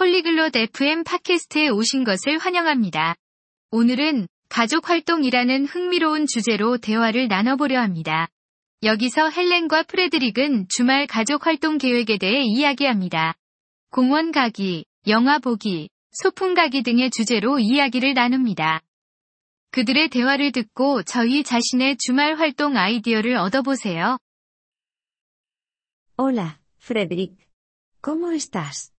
폴리글롯 FM 팟캐스트에 오신 것을 환영합니다. 오늘은 가족 활동이라는 흥미로운 주제로 대화를 나눠보려 합니다. 여기서 헬렌과 프레드릭은 주말 가족 활동 계획에 대해 이야기합니다. 공원 가기, 영화 보기, 소풍 가기 등의 주제로 이야기를 나눕니다. 그들의 대화를 듣고 저희 자신의 주말 활동 아이디어를 얻어보세요. Hola, Frederick. ¿Cómo estás?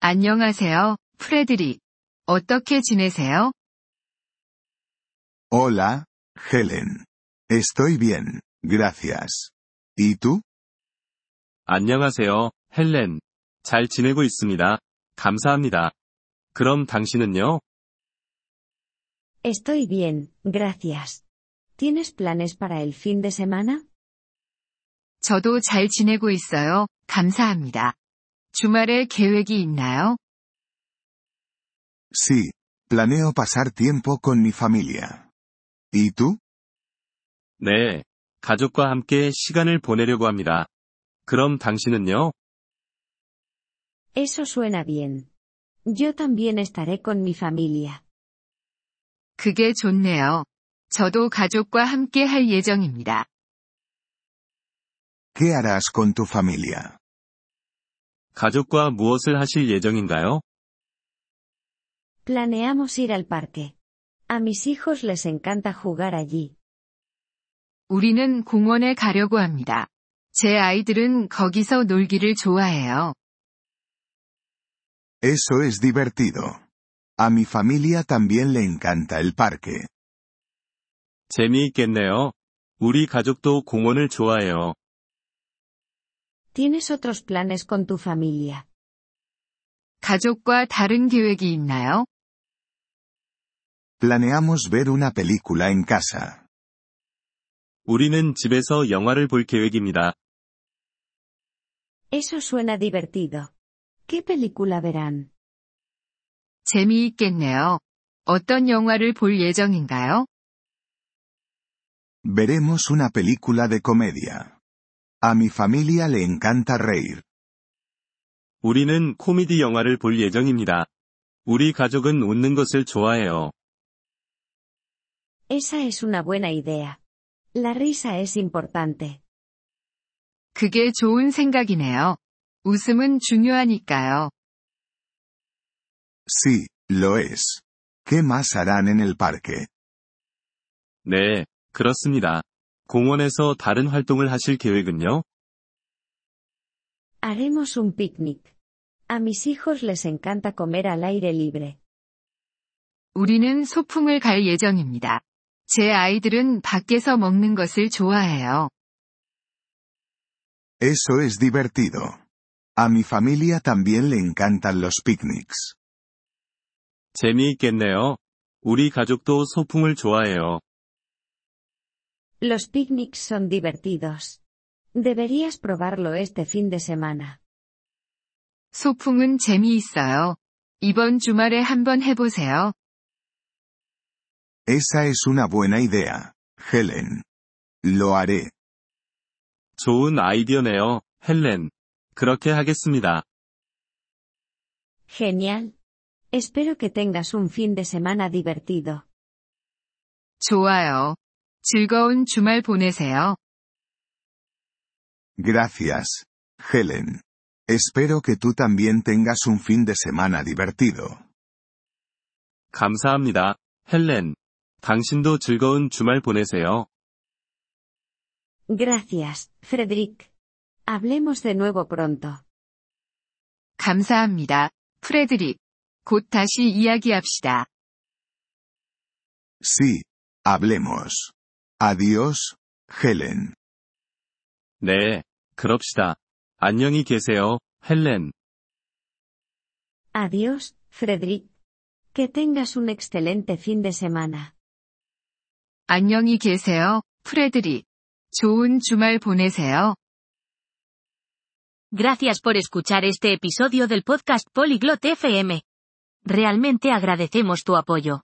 안녕하세요, 프레드릭. 어떻게 지내세요? Hola, Helen. Estoy bien, gracias. ¿Y tú? 안녕하세요, 헬렌. 잘 지내고 있습니다. 감사합니다. 그럼 당신은요? Estoy bien, gracias. ¿Tienes planes para el fin de semana? 저도 잘 지내고 있어요. 감사합니다. 주말에 계획이 있나요? Sí, planeo pasar tiempo con mi familia. ¿Y tú? 네. 가족과 함께 시간을 보내려고 합니다. 그럼 당신은요? Eso suena bien. Yo también estaré con mi familia. 그게 좋네요. 저도 가족과 함께 할 예정입니다. ¿Qué harás con tu familia? 가족과 무엇을 하실 예정인가요? Planeamos ir al parque. A mis hijos les encanta jugar allí. 우리는 공원에 가려고 합니다. 제 아이들은 거기서 놀기를 좋아해요. Eso es divertido. A mi familia también le encanta el parque. 재미있겠네요. 우리 가족도 공원을 좋아해요. ¿Tienes otros planes con tu familia? 가족과 다른 계획이 있나요? Planeamos ver una película en casa. 우리는 집에서 영화를 볼 계획입니다. Eso suena divertido. ¿Qué película verán? 재미있겠네요. 어떤 영화를 볼 예정인가요? Veremos una película de comedia. A mi familia le encanta reír. 우리는 코미디 영화를 볼 예정입니다. 우리 가족은 웃는 것을 좋아해요. Esa es una buena idea. La risa es importante. 그게 좋은 생각이네요. 웃음은 중요하니까요. Sí, lo es. ¿Qué más harán en el parque? 네, 그렇습니다. 공원에서 다른 활동을 하실 계획은요? Haremos un picnic. A mis hijos les encanta comer al aire libre. 우리는 소풍을 갈 예정입니다. 제 아이들은 밖에서 먹는 것을 좋아해요. Eso es divertido. A mi familia también le encantan los picnics. 재미있겠네요. 우리 가족도 소풍을 좋아해요. Los picnics son divertidos. Deberías probarlo este fin de semana. 소풍은 재미있어요. 이번 주말에 한번 해보세요. Esa es una buena idea, Helen. Lo haré. 좋은 아이디어네요, 헬렌. 그렇게 하겠습니다. Genial. Espero que tengas un fin de semana divertido. 좋아요. 즐거운 주말 보내세요. Gracias, Helen. Espero que tú también tengas un fin de semana divertido. 감사합니다, 헬렌. 당신도 즐거운 주말 보내세요. Gracias, Frederick. Hablemos de nuevo pronto. 감사합니다. 프레드릭. 곧 다시 이야기합시다. Sí, hablemos. Adiós, Helen. 네, 그럽시다. 안녕히 계세요, 헬렌. Adiós, Frederick. Que tengas un excelente fin de semana. 안녕히 계세요, 프레드릭. 좋은 주말 보내세요. Gracias por escuchar este episodio del podcast Polyglot FM. Realmente agradecemos tu apoyo.